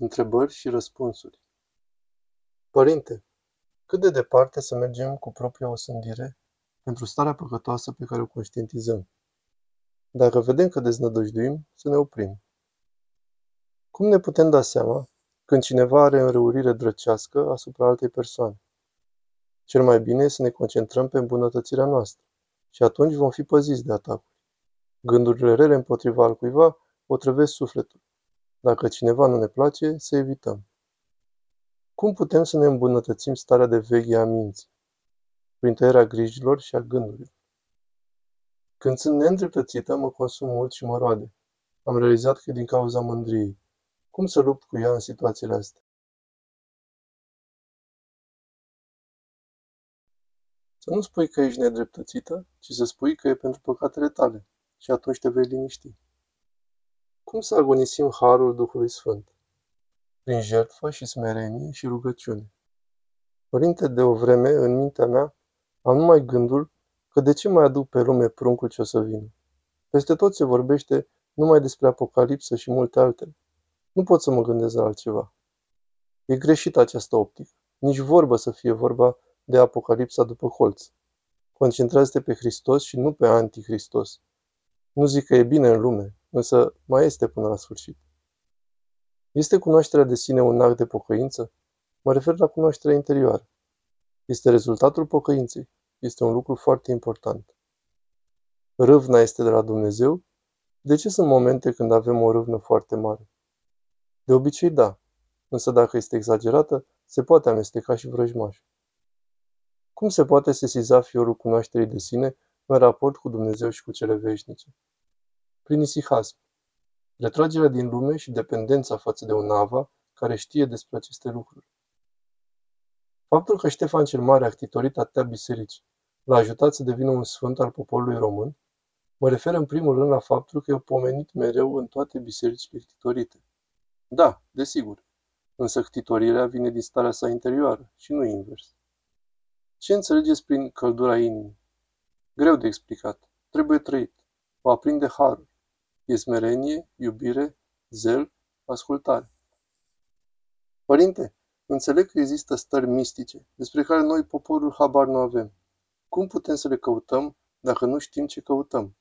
Întrebări și răspunsuri Părinte, cât de departe să mergem cu propria osândire pentru starea păcătoasă pe care o conștientizăm? Dacă vedem că deznădăjduim, să ne oprim. Cum ne putem da seama când cineva are înrăurire drăcească asupra altei persoane? Cel mai bine e să ne concentrăm pe îmbunătățirea noastră și atunci vom fi păziți de atacuri. Gândurile rele împotriva al cuiva otrăvesc sufletul dacă cineva nu ne place, să evităm. Cum putem să ne îmbunătățim starea de veche a minții? Prin tăierea grijilor și a gândurilor. Când sunt neîndreptățită, mă consum mult și mă roade. Am realizat că e din cauza mândriei. Cum să lupt cu ea în situațiile astea? Să nu spui că ești nedreptățită, ci să spui că e pentru păcatele tale și atunci te vei liniști. Cum să agonisim harul Duhului Sfânt? Prin jertfă și smerenie și rugăciune. Părinte, de o vreme, în mintea mea, am numai gândul că de ce mai aduc pe lume pruncul ce o să vină? Peste tot se vorbește numai despre apocalipsă și multe altele. Nu pot să mă gândesc la altceva. E greșit această optică. Nici vorbă să fie vorba de apocalipsa după colț. Concentrează-te pe Hristos și nu pe Anticristos. Nu zic că e bine în lume, însă mai este până la sfârșit. Este cunoașterea de sine un act de pocăință? Mă refer la cunoașterea interioară. Este rezultatul pocăinței. Este un lucru foarte important. Râvna este de la Dumnezeu? De ce sunt momente când avem o râvnă foarte mare? De obicei, da. Însă dacă este exagerată, se poate amesteca și vrăjmaș. Cum se poate sesiza fiorul cunoașterii de sine în raport cu Dumnezeu și cu cele veșnice? Prin isihasm, retragerea din lume și dependența față de un nava care știe despre aceste lucruri. Faptul că Ștefan cel Mare a ctitorit atâtea biserici l-a ajutat să devină un sfânt al poporului român, mă refer în primul rând la faptul că e pomenit mereu în toate bisericile ctitorite. Da, desigur, însă ctitorirea vine din starea sa interioară și nu invers. Ce înțelegeți prin căldura inimii? Greu de explicat. Trebuie trăit. O aprinde harul. E smerenie, iubire, zel, ascultare. Părinte, înțeleg că există stări mistice, despre care noi, poporul, habar nu avem. Cum putem să le căutăm dacă nu știm ce căutăm?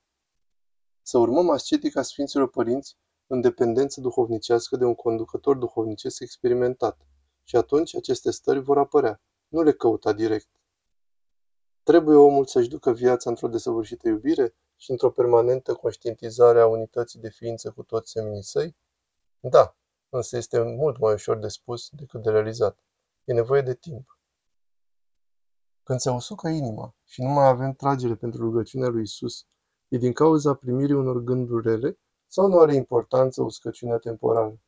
Să urmăm ascetica Sfinților Părinți în dependență duhovnicească de un conducător duhovnicesc experimentat. Și atunci aceste stări vor apărea. Nu le căuta direct. Trebuie omul să-și ducă viața într-o desăvârșită iubire și într-o permanentă conștientizare a unității de ființă cu toți seminii săi? Da, însă este mult mai ușor de spus decât de realizat. E nevoie de timp. Când se usucă inima și nu mai avem tragere pentru rugăciunea lui Isus, e din cauza primirii unor gânduri rele sau nu are importanță uscăciunea temporală?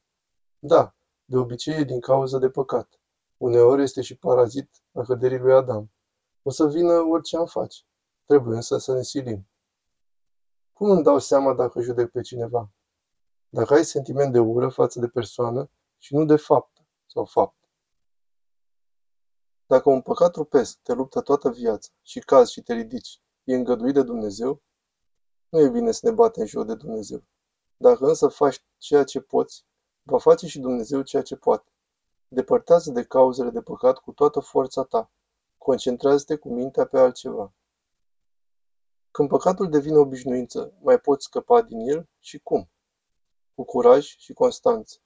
Da, de obicei e din cauza de păcat. Uneori este și parazit a căderii lui Adam. O să vină orice am face. Trebuie însă să ne silim. Cum îmi dau seama dacă judec pe cineva? Dacă ai sentiment de ură față de persoană și nu de fapt sau fapt. Dacă un păcat trupesc te luptă toată viața și cazi și te ridici, e îngăduit de Dumnezeu? Nu e bine să ne batem joc de Dumnezeu. Dacă însă faci ceea ce poți, va face și Dumnezeu ceea ce poate. Depărtează de cauzele de păcat cu toată forța ta. Concentrează-te cu mintea pe altceva. Când păcatul devine obișnuință, mai poți scăpa din el și cum? Cu curaj și constanță.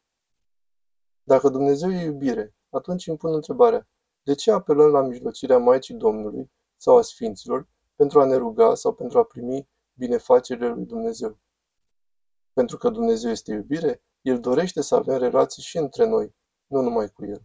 Dacă Dumnezeu e iubire, atunci îmi pun întrebarea, de ce apelăm la mijlocirea Maicii Domnului sau a Sfinților pentru a ne ruga sau pentru a primi binefacerile lui Dumnezeu? Pentru că Dumnezeu este iubire, El dorește să avem relații și între noi, nu numai cu El.